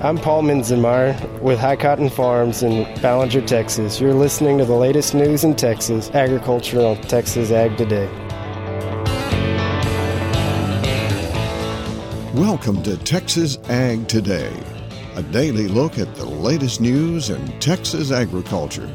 I'm Paul Minzenmayer with High Cotton Farms in Ballinger, Texas. You're listening to the latest news in Texas agriculture on Texas Ag Today. Welcome to Texas Ag Today, a daily look at the latest news in Texas agriculture.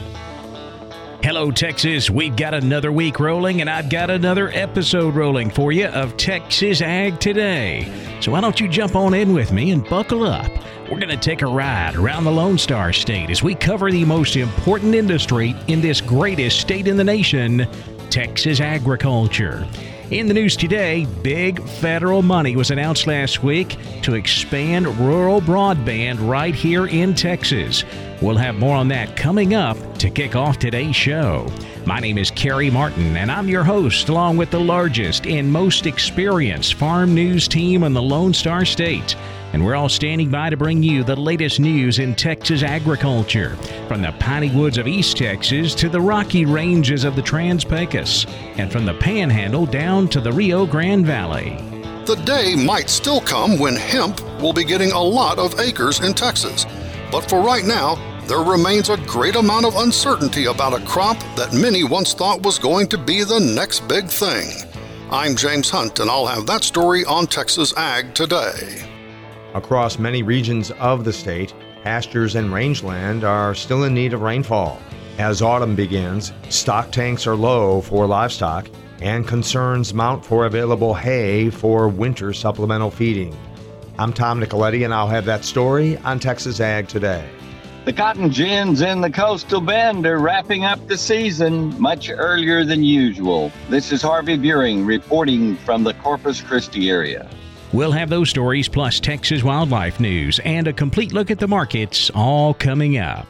Hello, Texas. We've got another week rolling, and I've got another episode rolling for you of Texas Ag Today. So, why don't you jump on in with me and buckle up? We're going to take a ride around the Lone Star State as we cover the most important industry in this greatest state in the nation Texas agriculture. In the news today, big federal money was announced last week to expand rural broadband right here in Texas. We'll have more on that coming up to kick off today's show. My name is Carey Martin, and I'm your host, along with the largest and most experienced farm news team in the Lone Star State and we're all standing by to bring you the latest news in Texas agriculture, from the piney woods of East Texas to the rocky ranges of the Trans Pecos, and from the Panhandle down to the Rio Grande Valley. The day might still come when hemp will be getting a lot of acres in Texas, but for right now, there remains a great amount of uncertainty about a crop that many once thought was going to be the next big thing. I'm James Hunt, and I'll have that story on Texas Ag today. Across many regions of the state, pastures and rangeland are still in need of rainfall. As autumn begins, stock tanks are low for livestock, and concerns mount for available hay for winter supplemental feeding. I'm Tom Nicoletti, and I'll have that story on Texas Ag today. The cotton gins in the coastal bend are wrapping up the season much earlier than usual. This is Harvey Buehring reporting from the Corpus Christi area. We'll have those stories plus Texas wildlife news and a complete look at the markets all coming up.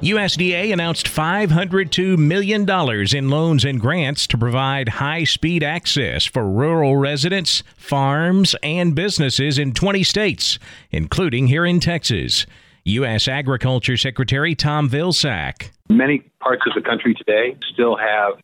USDA announced $502 million in loans and grants to provide high speed access for rural residents, farms, and businesses in 20 states, including here in Texas. U.S. Agriculture Secretary Tom Vilsack. Many parts of the country today still have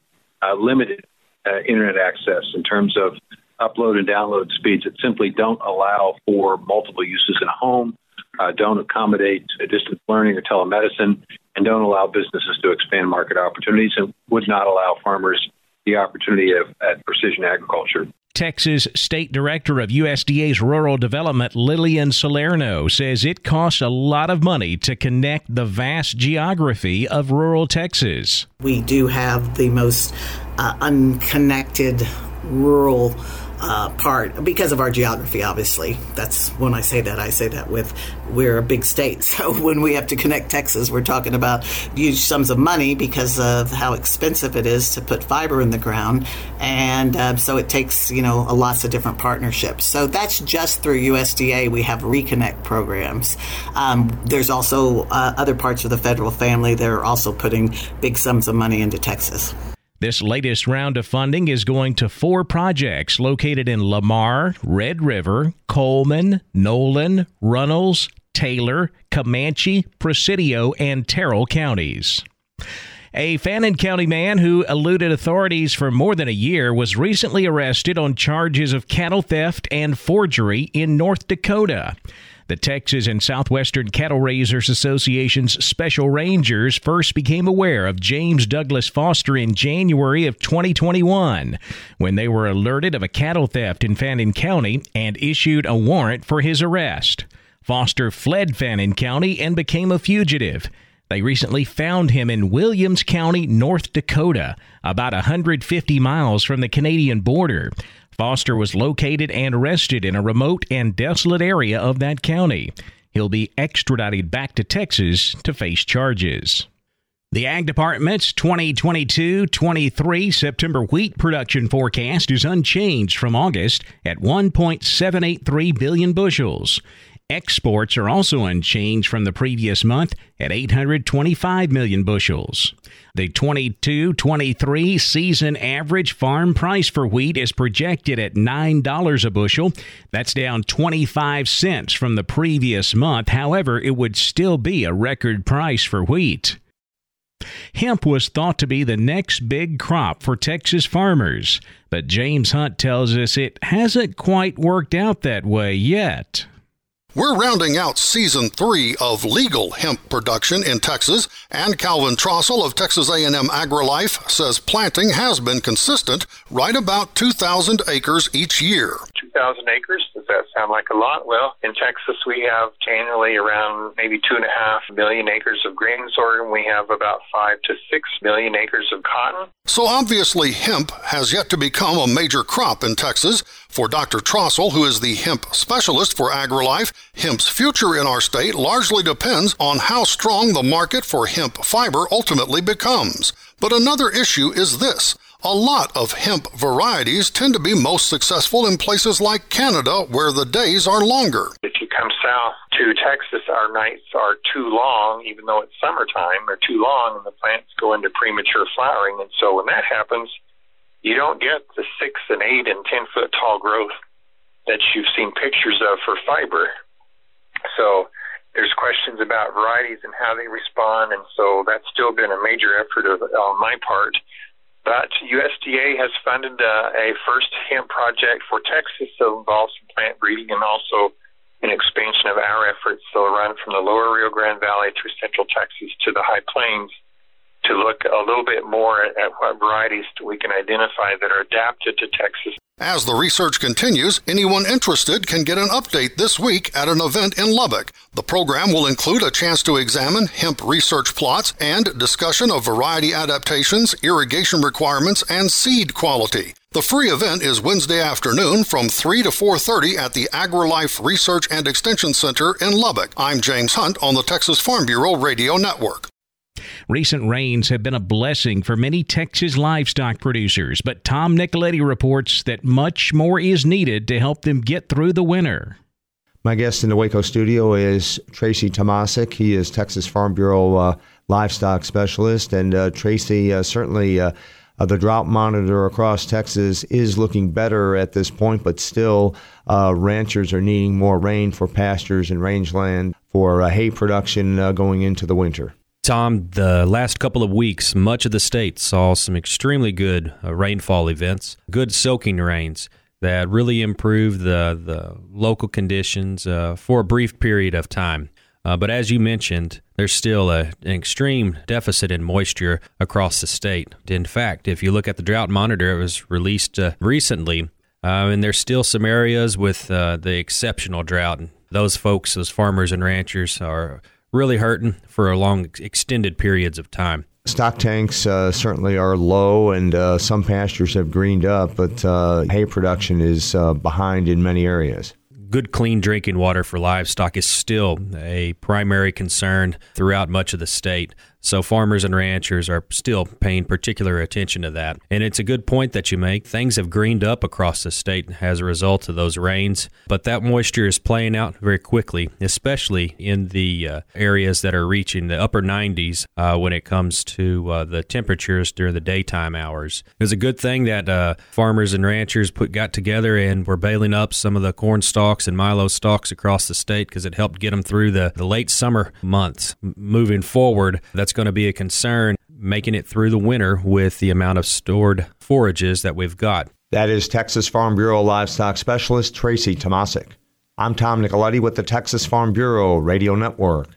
uh, limited uh, internet access in terms of upload and download speeds that simply don't allow for multiple uses in a home, uh, don't accommodate distance learning or telemedicine, and don't allow businesses to expand market opportunities and would not allow farmers the opportunity of at precision agriculture. Texas State Director of USDA's Rural Development, Lillian Salerno, says it costs a lot of money to connect the vast geography of rural Texas. We do have the most uh, unconnected rural uh, part because of our geography. Obviously, that's when I say that I say that with we're a big state. So when we have to connect Texas, we're talking about huge sums of money because of how expensive it is to put fiber in the ground, and uh, so it takes you know lots of different partnerships. So that's just through USDA. We have reconnect programs. Um, there's also uh, other parts of the federal family that are also putting big sums of money into Texas. This latest round of funding is going to four projects located in Lamar, Red River, Coleman, Nolan, Runnels, Taylor, Comanche, Presidio, and Terrell counties. A Fannin County man who eluded authorities for more than a year was recently arrested on charges of cattle theft and forgery in North Dakota. The Texas and Southwestern Cattle Raisers Association's Special Rangers first became aware of James Douglas Foster in January of 2021 when they were alerted of a cattle theft in Fannin County and issued a warrant for his arrest. Foster fled Fannin County and became a fugitive. They recently found him in Williams County, North Dakota, about 150 miles from the Canadian border. Foster was located and arrested in a remote and desolate area of that county. He'll be extradited back to Texas to face charges. The Ag Department's 2022 23 September wheat production forecast is unchanged from August at 1.783 billion bushels. Exports are also unchanged from the previous month at 825 million bushels. The 22 23 season average farm price for wheat is projected at $9 a bushel. That's down 25 cents from the previous month. However, it would still be a record price for wheat. Hemp was thought to be the next big crop for Texas farmers, but James Hunt tells us it hasn't quite worked out that way yet. We're rounding out season three of legal hemp production in Texas, and Calvin Trostle of Texas A&M AgriLife says planting has been consistent, right about 2,000 acres each year. 2,000 acres. Does that sound like a lot? Well, in Texas, we have annually around maybe two and a half million acres of grain sorghum. We have about five to six million acres of cotton. So obviously, hemp has yet to become a major crop in Texas. For Dr. Trostle, who is the hemp specialist for AgriLife, hemp's future in our state largely depends on how strong the market for hemp fiber ultimately becomes. But another issue is this. A lot of hemp varieties tend to be most successful in places like Canada, where the days are longer. If you come south to Texas, our nights are too long, even though it's summertime, they're too long, and the plants go into premature flowering. And so when that happens, you don't get the six and eight and ten foot tall growth that you've seen pictures of for fiber. So there's questions about varieties and how they respond, and so that's still been a major effort of, on my part but USDA has funded uh, a first hemp project for Texas that involves some plant breeding and also an expansion of our efforts. So run from the lower Rio Grande Valley through central Texas to the high plains to look a little bit more at, at what varieties we can identify that are adapted to Texas as the research continues, anyone interested can get an update this week at an event in Lubbock. The program will include a chance to examine hemp research plots and discussion of variety adaptations, irrigation requirements, and seed quality. The free event is Wednesday afternoon from 3 to 4:30 at the AgriLife Research and Extension Center in Lubbock. I'm James Hunt on the Texas Farm Bureau Radio Network. Recent rains have been a blessing for many Texas livestock producers, but Tom Nicoletti reports that much more is needed to help them get through the winter. My guest in the Waco studio is Tracy Tomascik. He is Texas Farm Bureau uh, livestock specialist, and uh, Tracy uh, certainly. Uh, uh, the drought monitor across Texas is looking better at this point, but still, uh, ranchers are needing more rain for pastures and rangeland for hay production going into the winter. Tom, the last couple of weeks, much of the state saw some extremely good uh, rainfall events, good soaking rains that really improved the, the local conditions uh, for a brief period of time. Uh, but as you mentioned, there's still a, an extreme deficit in moisture across the state. In fact, if you look at the drought monitor, it was released uh, recently, uh, and there's still some areas with uh, the exceptional drought. And those folks, those farmers and ranchers, are really hurting for a long, extended periods of time. Stock tanks uh, certainly are low, and uh, some pastures have greened up, but uh, hay production is uh, behind in many areas. Good, clean drinking water for livestock is still a primary concern throughout much of the state. So farmers and ranchers are still paying particular attention to that. And it's a good point that you make. Things have greened up across the state as a result of those rains, but that moisture is playing out very quickly, especially in the uh, areas that are reaching the upper 90s uh, when it comes to uh, the temperatures during the daytime hours. It was a good thing that uh, farmers and ranchers put got together and were baling up some of the corn stalks and milo stalks across the state because it helped get them through the, the late summer months. M- moving forward, that's going to be a concern making it through the winter with the amount of stored forages that we've got. That is Texas Farm Bureau livestock specialist Tracy Tomascik. I'm Tom Nicoletti with the Texas Farm Bureau Radio Network.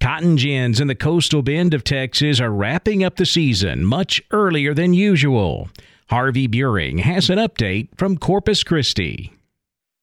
Cotton gins in the coastal bend of Texas are wrapping up the season much earlier than usual. Harvey Buehring has an update from Corpus Christi.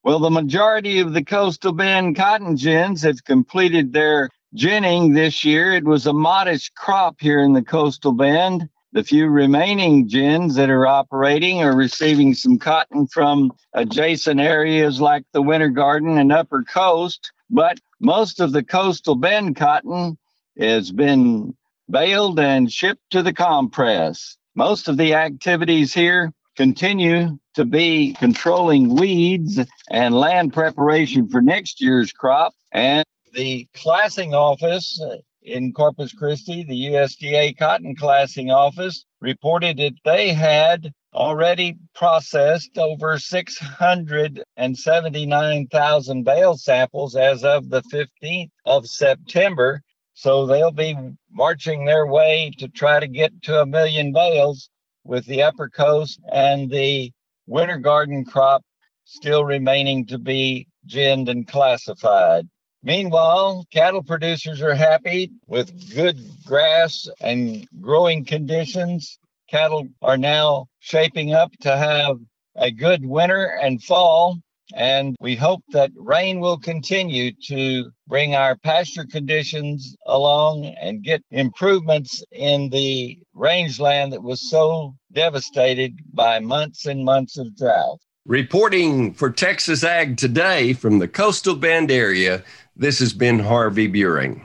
Well, the majority of the coastal bend cotton gins have completed their ginning this year. It was a modest crop here in the coastal bend. The few remaining gins that are operating are receiving some cotton from adjacent areas like the Winter Garden and Upper Coast, but most of the coastal bend cotton has been baled and shipped to the compress. Most of the activities here continue to be controlling weeds and land preparation for next year's crop. And the classing office in Corpus Christi, the USDA cotton classing office, reported that they had already processed over 679,000 bale samples as of the 15th of September. So they'll be marching their way to try to get to a million bales with the upper coast and the winter garden crop still remaining to be ginned and classified. Meanwhile, cattle producers are happy with good grass and growing conditions. Cattle are now shaping up to have a good winter and fall, and we hope that rain will continue to bring our pasture conditions along and get improvements in the rangeland that was so devastated by months and months of drought. Reporting for Texas Ag Today from the Coastal Bend area, this has been Harvey Buehring.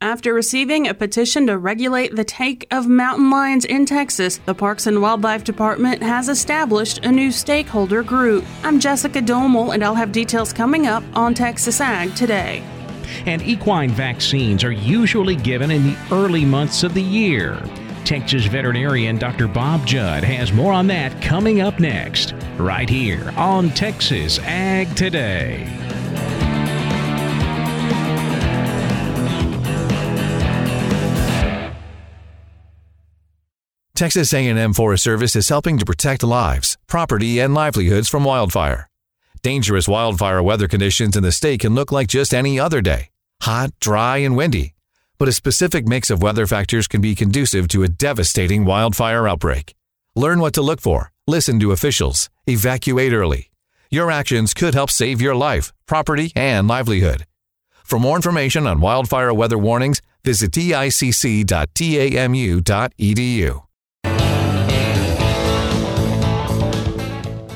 After receiving a petition to regulate the take of mountain lions in Texas, the Parks and Wildlife Department has established a new stakeholder group. I'm Jessica Domel, and I'll have details coming up on Texas Ag today. And equine vaccines are usually given in the early months of the year. Texas veterinarian Dr. Bob Judd has more on that coming up next, right here on Texas Ag Today. Texas A&M Forest Service is helping to protect lives, property, and livelihoods from wildfire. Dangerous wildfire weather conditions in the state can look like just any other day. Hot, dry, and windy. But a specific mix of weather factors can be conducive to a devastating wildfire outbreak. Learn what to look for, listen to officials, evacuate early. Your actions could help save your life, property, and livelihood. For more information on wildfire weather warnings, visit ticc.tamu.edu.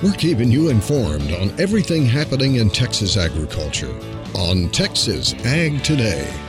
We're keeping you informed on everything happening in Texas agriculture on Texas Ag Today.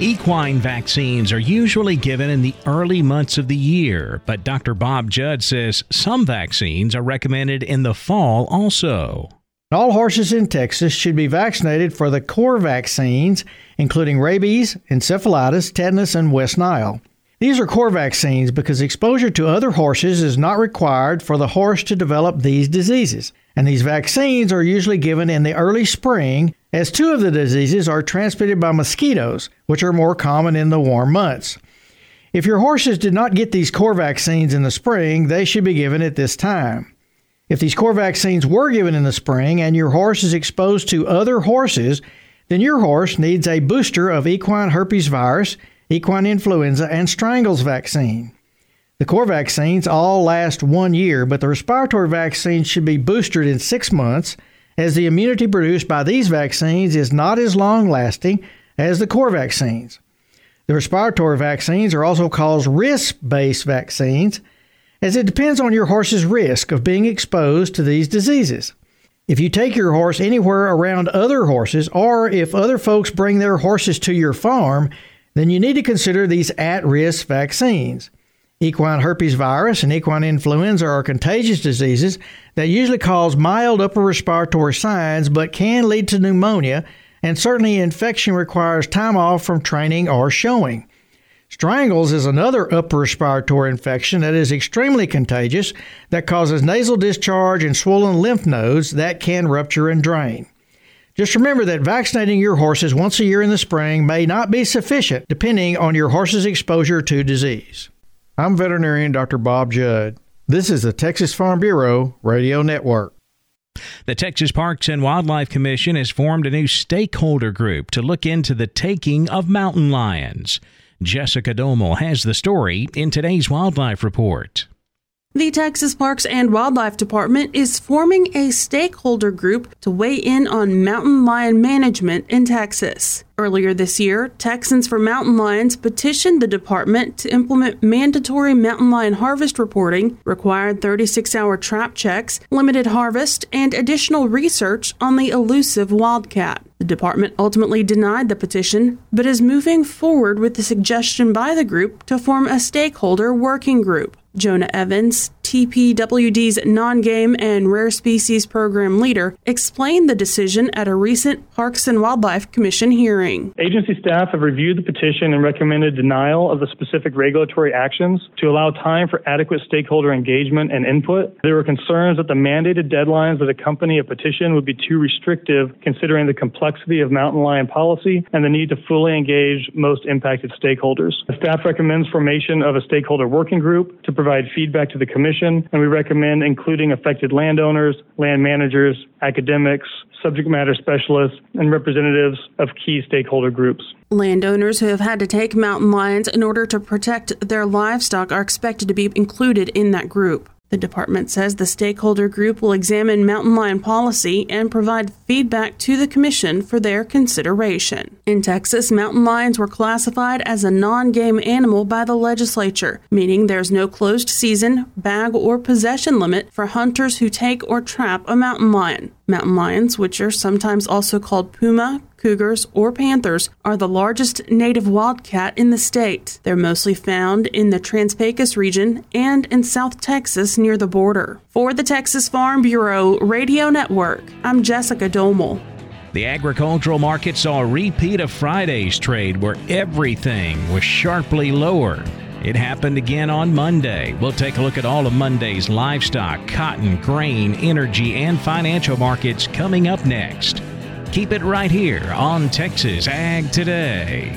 Equine vaccines are usually given in the early months of the year, but Dr. Bob Judd says some vaccines are recommended in the fall also. All horses in Texas should be vaccinated for the core vaccines, including rabies, encephalitis, tetanus, and West Nile. These are core vaccines because exposure to other horses is not required for the horse to develop these diseases. And these vaccines are usually given in the early spring, as two of the diseases are transmitted by mosquitoes, which are more common in the warm months. If your horses did not get these core vaccines in the spring, they should be given at this time. If these core vaccines were given in the spring and your horse is exposed to other horses, then your horse needs a booster of equine herpes virus equine influenza, and strangles vaccine. The core vaccines all last one year, but the respiratory vaccines should be boosted in six months, as the immunity produced by these vaccines is not as long lasting as the core vaccines. The respiratory vaccines are also called risk based vaccines, as it depends on your horse's risk of being exposed to these diseases. If you take your horse anywhere around other horses, or if other folks bring their horses to your farm, then you need to consider these at risk vaccines. Equine herpes virus and equine influenza are contagious diseases that usually cause mild upper respiratory signs but can lead to pneumonia, and certainly infection requires time off from training or showing. Strangles is another upper respiratory infection that is extremely contagious that causes nasal discharge and swollen lymph nodes that can rupture and drain. Just remember that vaccinating your horses once a year in the spring may not be sufficient depending on your horse's exposure to disease. I'm veterinarian Dr. Bob Judd. This is the Texas Farm Bureau Radio Network. The Texas Parks and Wildlife Commission has formed a new stakeholder group to look into the taking of mountain lions. Jessica Domel has the story in today's Wildlife Report. The Texas Parks and Wildlife Department is forming a stakeholder group to weigh in on mountain lion management in Texas. Earlier this year, Texans for Mountain Lions petitioned the department to implement mandatory mountain lion harvest reporting, required 36 hour trap checks, limited harvest, and additional research on the elusive wildcat. The department ultimately denied the petition, but is moving forward with the suggestion by the group to form a stakeholder working group. Jonah Evans, TPWD's non game and rare species program leader, explained the decision at a recent Parks and Wildlife Commission hearing. Agency staff have reviewed the petition and recommended denial of the specific regulatory actions to allow time for adequate stakeholder engagement and input. There were concerns that the mandated deadlines that accompany a petition would be too restrictive considering the complexity of mountain lion policy and the need to fully engage most impacted stakeholders. The staff recommends formation of a stakeholder working group to provide feedback to the Commission, and we recommend including affected landowners, land managers, academics, subject matter specialists, and representatives of key stakeholder groups. Landowners who have had to take mountain lions in order to protect their livestock are expected to be included in that group. The department says the stakeholder group will examine mountain lion policy and provide feedback to the commission for their consideration. In Texas, mountain lions were classified as a non game animal by the legislature, meaning there's no closed season, bag, or possession limit for hunters who take or trap a mountain lion. Mountain lions, which are sometimes also called puma, cougars, or panthers, are the largest native wildcat in the state. They're mostly found in the Trans Pecos region and in South Texas near the border. For the Texas Farm Bureau Radio Network, I'm Jessica Domel. The agricultural market saw a repeat of Friday's trade where everything was sharply lower. It happened again on Monday. We'll take a look at all of Monday's livestock, cotton, grain, energy, and financial markets coming up next. Keep it right here on Texas Ag Today.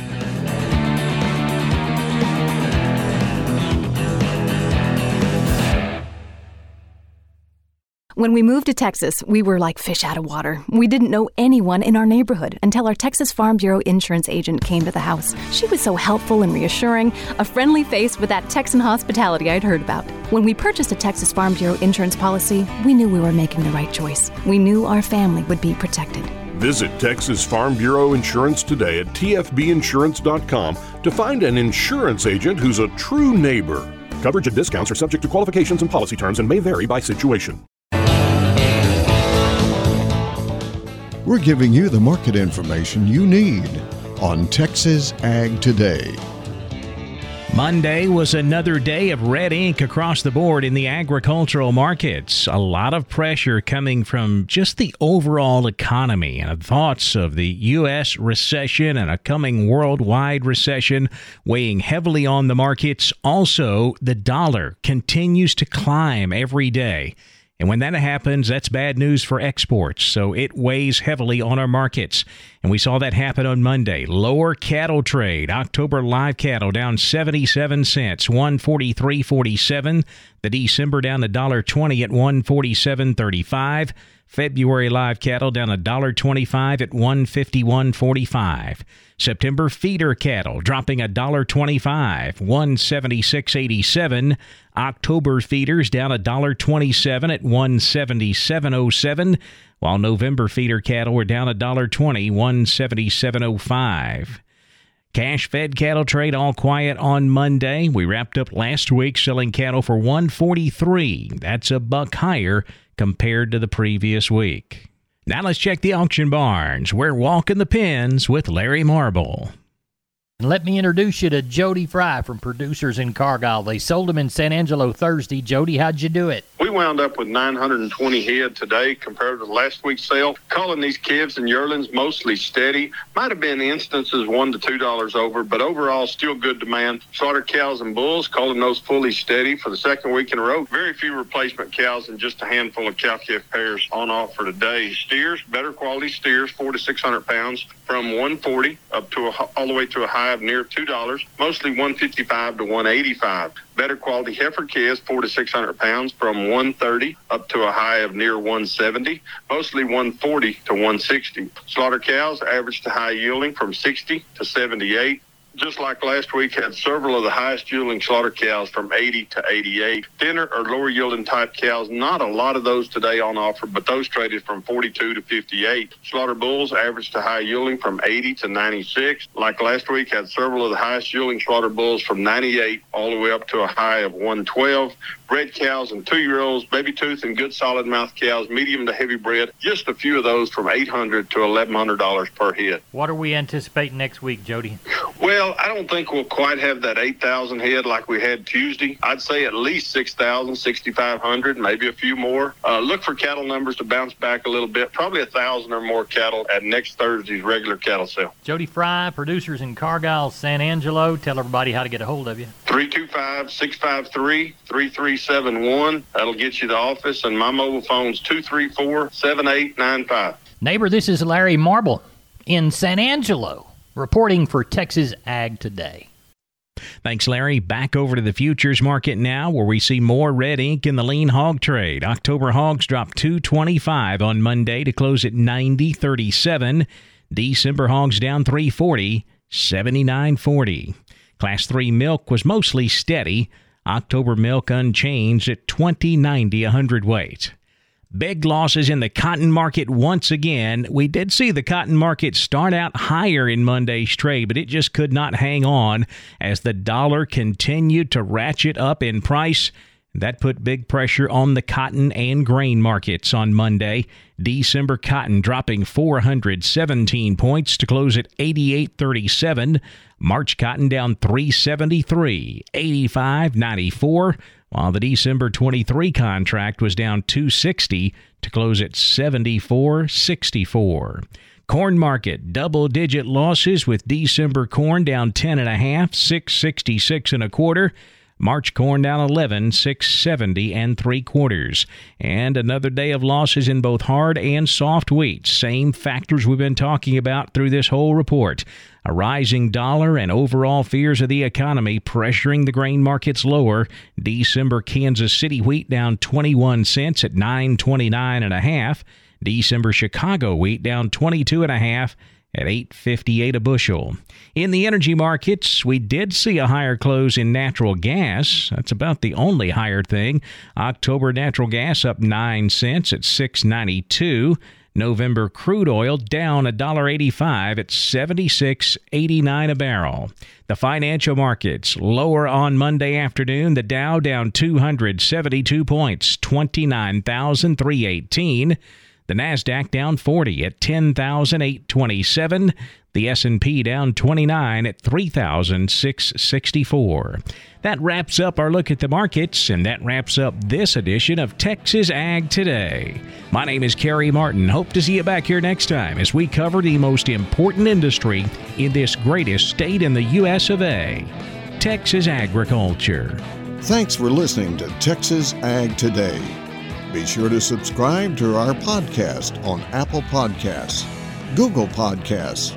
When we moved to Texas, we were like fish out of water. We didn't know anyone in our neighborhood until our Texas Farm Bureau insurance agent came to the house. She was so helpful and reassuring, a friendly face with that Texan hospitality I'd heard about. When we purchased a Texas Farm Bureau insurance policy, we knew we were making the right choice. We knew our family would be protected. Visit Texas Farm Bureau Insurance today at tfbinsurance.com to find an insurance agent who's a true neighbor. Coverage and discounts are subject to qualifications and policy terms and may vary by situation. We're giving you the market information you need on Texas Ag Today. Monday was another day of red ink across the board in the agricultural markets. A lot of pressure coming from just the overall economy and thoughts of the U.S. recession and a coming worldwide recession weighing heavily on the markets. Also, the dollar continues to climb every day. And when that happens, that's bad news for exports. So it weighs heavily on our markets. And we saw that happen on Monday. Lower cattle trade. October live cattle down 77 cents, 143.47. The December down $1.20 at 147.35. February live cattle down $1.25 at 151.45. September feeder cattle dropping $1.25, 176.87. October feeders down $1.27 at 177.07, while November feeder cattle were down $1.20, 177.05. Cash fed cattle trade all quiet on Monday. We wrapped up last week selling cattle for 143. That's a buck higher compared to the previous week. Now let's check the auction barns. We're walking the pens with Larry Marble. And let me introduce you to Jody Fry from Producers in Cargyle. They sold them in San Angelo Thursday. Jody, how'd you do it? We wound up with 920 head today compared to last week's sale. Calling these calves and yearlings mostly steady. Might have been instances one to two dollars over, but overall still good demand. Slaughter cows and bulls, calling those fully steady for the second week in a row. Very few replacement cows and just a handful of cow calf pairs on offer today. Steers, better quality steers, four to six hundred pounds, from 140 up to a, all the way to a high near two dollars, mostly 155 to 185. Better quality heifer calves, four to 600 pounds, from 130 up to a high of near 170, mostly 140 to 160. Slaughter cows, average to high yielding from 60 to 78 just like last week, had several of the highest yielding slaughter cows from 80 to 88. Thinner or lower yielding type cows, not a lot of those today on offer, but those traded from 42 to 58. Slaughter bulls averaged to high yielding from 80 to 96. Like last week, had several of the highest yielding slaughter bulls from 98 all the way up to a high of 112. Bred cows and two year olds, baby tooth and good solid mouth cows, medium to heavy bred, just a few of those from 800 to $1,100 per head. What are we anticipating next week, Jody? Well, Well, I don't think we'll quite have that 8,000 head like we had Tuesday. I'd say at least 6,000, 6,500, maybe a few more. Uh, look for cattle numbers to bounce back a little bit, probably a thousand or more cattle at next Thursday's regular cattle sale. Jody Fry, producers in Cargyle, San Angelo. Tell everybody how to get a hold of you. 325 653 3371. That'll get you the office, and my mobile phone's 234 7895. Neighbor, this is Larry Marble in San Angelo, reporting for Texas Ag Today. Thanks, Larry. Back over to the futures market now, where we see more red ink in the lean hog trade. October hogs dropped 225 on Monday to close at 90.37. December hogs down 340, 79.40. Class 3 milk was mostly steady. October milk unchanged at 20.90 a hundredweight. Big losses in the cotton market once again. We did see the cotton market start out higher in Monday's trade, but it just could not hang on as the dollar continued to ratchet up in price. That put big pressure on the cotton and grain markets on Monday. December cotton dropping 417 points to close at 88.37. March cotton down 373, 85.94, while the December 23 contract was down 260 to close at 74.64. Corn market double digit losses with December corn down 10 and a half, 666 and a quarter. March corn down 11, 670 and three quarters. And another day of losses in both hard and soft wheat. Same factors we've been talking about through this whole report. A rising dollar and overall fears of the economy pressuring the grain markets lower. December Kansas City wheat down 21 cents at 929 and a half. December Chicago wheat down 22 and a half at 858 a bushel. In the energy markets, we did see a higher close in natural gas. That's about the only higher thing. October natural gas up 9 cents at 692. November crude oil down $1.85 at 76.89 a barrel. The financial markets lower on Monday afternoon. The Dow down 272 points, 29,318. The Nasdaq down 40 at 10,827. The S&P down 29 at 3,664. That wraps up our look at the markets and that wraps up this edition of Texas Ag Today. My name is Carey Martin. Hope to see you back here next time as we cover the most important industry in this greatest state in the US of A, Texas agriculture. Thanks for listening to Texas Ag Today. Be sure to subscribe to our podcast on Apple Podcasts, Google Podcasts,